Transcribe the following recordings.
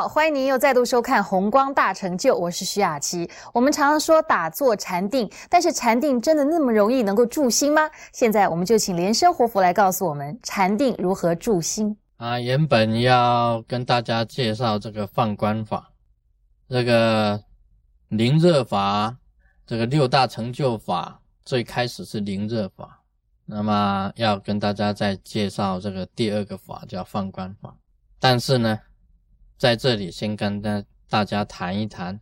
好，欢迎您又再度收看《红光大成就》，我是徐雅琪。我们常常说打坐禅定，但是禅定真的那么容易能够助心吗？现在我们就请莲生活佛来告诉我们禅定如何助心。啊，原本要跟大家介绍这个放光法，这个灵热法，这个六大成就法，最开始是灵热法，那么要跟大家再介绍这个第二个法叫放光法，但是呢。在这里先跟大大家谈一谈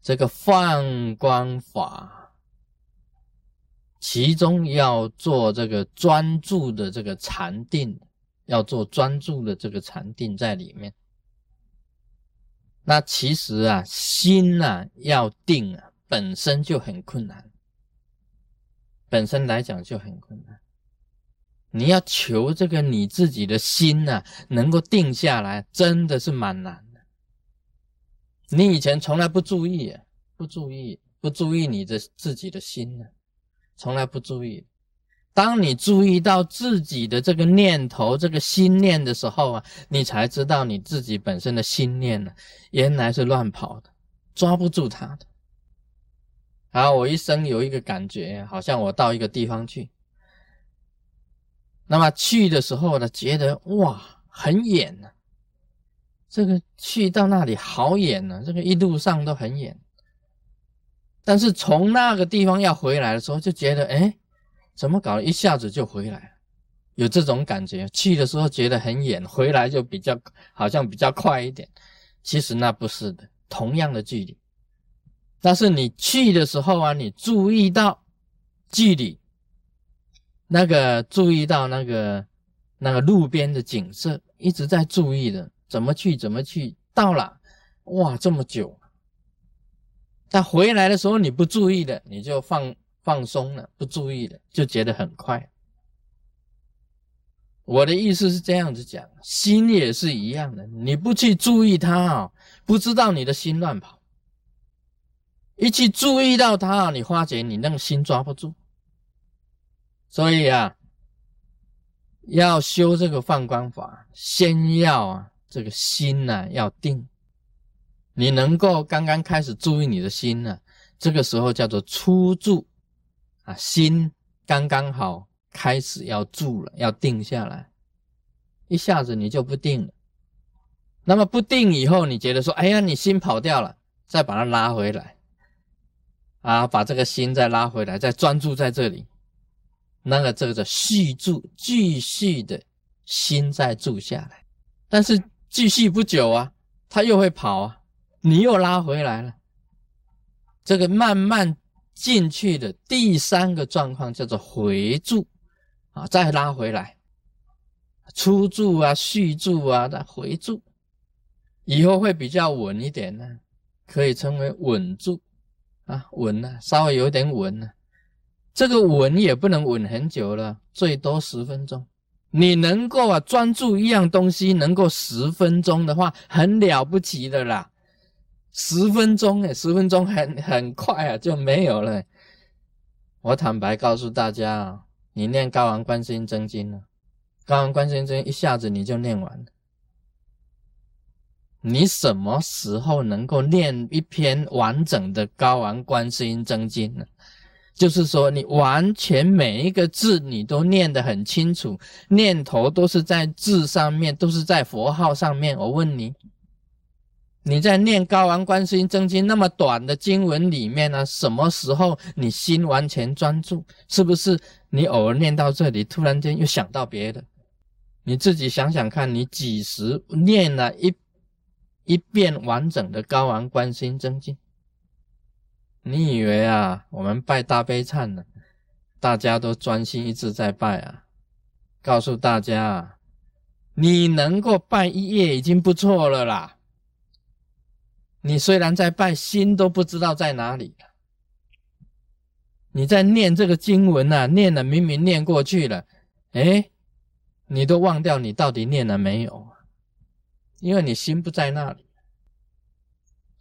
这个放光法，其中要做这个专注的这个禅定，要做专注的这个禅定在里面。那其实啊，心呐要定啊，本身就很困难，本身来讲就很困难。你要求这个你自己的心呐，能够定下来，真的是蛮难的。你以前从来不注意，不注意，不注意你的自己的心呢，从来不注意。当你注意到自己的这个念头、这个心念的时候啊，你才知道你自己本身的心念呢，原来是乱跑的，抓不住它的。然后我一生有一个感觉，好像我到一个地方去。那么去的时候呢，觉得哇很远呢，这个去到那里好远呢，这个一路上都很远。但是从那个地方要回来的时候，就觉得哎，怎么搞，一下子就回来了，有这种感觉。去的时候觉得很远，回来就比较好像比较快一点。其实那不是的，同样的距离，但是你去的时候啊，你注意到距离。那个注意到那个那个路边的景色，一直在注意的，怎么去怎么去，到了，哇，这么久。他回来的时候你不注意的，你就放放松了，不注意的就觉得很快。我的意思是这样子讲，心也是一样的，你不去注意它啊，不知道你的心乱跑；一去注意到它，你发觉你那个心抓不住。所以啊，要修这个放光法，先要啊这个心呢要定。你能够刚刚开始注意你的心呢，这个时候叫做初住啊，心刚刚好开始要住了，要定下来，一下子你就不定了。那么不定以后，你觉得说，哎呀，你心跑掉了，再把它拉回来，啊，把这个心再拉回来，再专注在这里。那个这个叫续住，继续的心再住下来，但是继续不久啊，它又会跑啊，你又拉回来了。这个慢慢进去的第三个状况叫做回住啊，再拉回来，出住啊，续住啊，再回住，以后会比较稳一点呢，可以称为稳住啊，稳呢，稍微有点稳呢。这个稳也不能稳很久了，最多十分钟。你能够啊专注一样东西，能够十分钟的话，很了不起的啦。十分钟哎，十分钟很很快啊，就没有了。我坦白告诉大家啊，你念《高王观世音真经》了，《高王观世音真经》一下子你就念完了。你什么时候能够念一篇完整的《高王观世音真经》呢？就是说，你完全每一个字你都念得很清楚，念头都是在字上面，都是在佛号上面。我问你，你在念《高王观世音真经》那么短的经文里面呢，什么时候你心完全专注？是不是你偶尔念到这里，突然间又想到别的？你自己想想看，你几时念了一一遍完整的《高王观世音真经》？你以为啊，我们拜大悲忏呢，大家都专心一致在拜啊？告诉大家啊，你能够拜一夜已经不错了啦。你虽然在拜，心都不知道在哪里。你在念这个经文啊，念了明明念过去了，哎，你都忘掉你到底念了没有啊因为你心不在那里。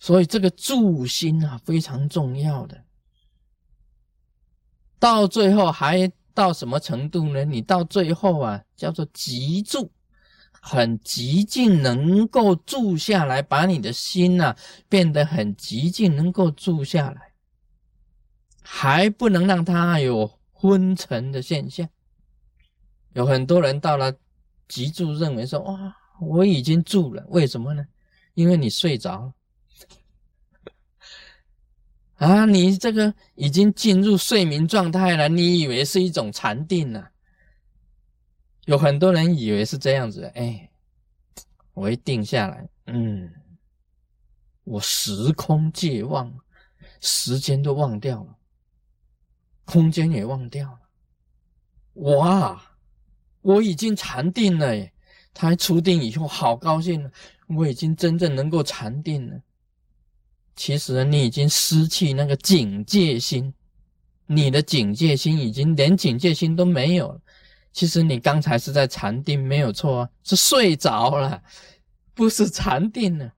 所以这个助心啊非常重要的，到最后还到什么程度呢？你到最后啊叫做极助，很极静，能够住下来，把你的心呐变得很极静，能够住下来，还不能让它有昏沉的现象。有很多人到了极住，认为说：“哇，我已经住了，为什么呢？因为你睡着了。”啊，你这个已经进入睡眠状态了，你以为是一种禅定呢？有很多人以为是这样子，哎，我一定下来，嗯，我时空界忘，时间都忘掉了，空间也忘掉了，哇，我已经禅定了耶！他出定以后好高兴，我已经真正能够禅定了。其实你已经失去那个警戒心，你的警戒心已经连警戒心都没有了。其实你刚才是在禅定，没有错啊，是睡着了，不是禅定了。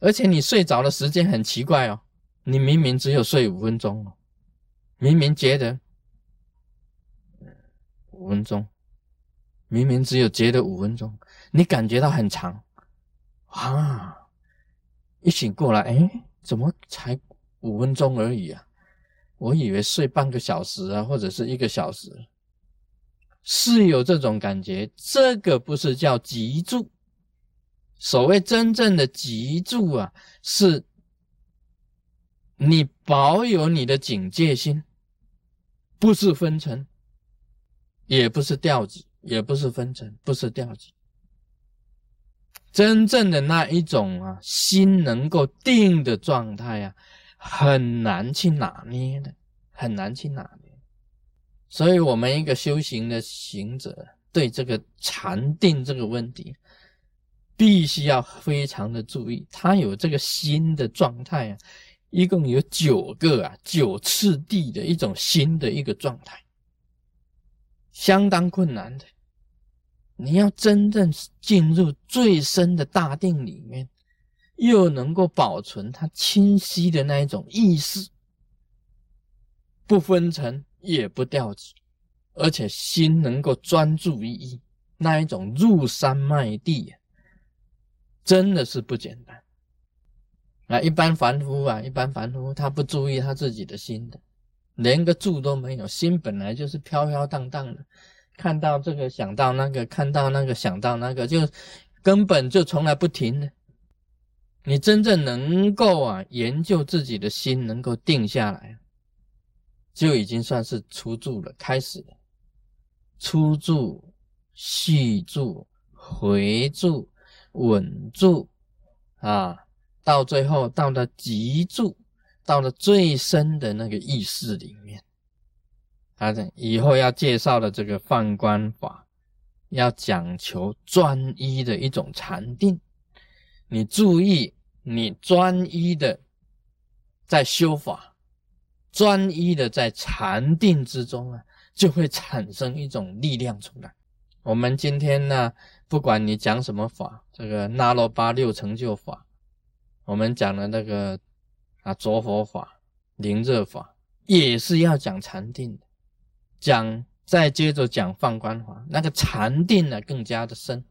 而且你睡着的时间很奇怪哦，你明明只有睡五分钟哦，明明觉得五分钟，明明只有觉得五分钟，你感觉到很长啊。一醒过来，哎，怎么才五分钟而已啊？我以为睡半个小时啊，或者是一个小时，是有这种感觉。这个不是叫急住，所谓真正的急住啊，是你保有你的警戒心，不是分层，也不是调子，也不是分层，不是调子。真正的那一种啊，心能够定的状态啊，很难去拿捏的，很难去拿捏。所以，我们一个修行的行者，对这个禅定这个问题，必须要非常的注意。他有这个心的状态啊，一共有九个啊，九次第的一种心的一个状态，相当困难的。你要真正进入最深的大定里面，又能够保存它清晰的那一种意识，不分层也不掉级，而且心能够专注于一，那一种入山卖地，真的是不简单。啊，一般凡夫啊，一般凡夫他不注意他自己的心的，连个住都没有，心本来就是飘飘荡荡的。看到这个想到那个，看到那个想到那个，就根本就从来不停的。你真正能够啊研究自己的心，能够定下来，就已经算是出住了，开始了。出住、续住、回住、稳住，啊，到最后到了极住，到了最深的那个意识里面。他以后要介绍的这个放观法，要讲求专一的一种禅定。你注意，你专一的在修法，专一的在禅定之中啊，就会产生一种力量出来。我们今天呢，不管你讲什么法，这个那罗巴六成就法，我们讲的那个啊着佛法、灵热法，也是要讲禅定的。讲，再接着讲放光华，那个禅定呢更加的深，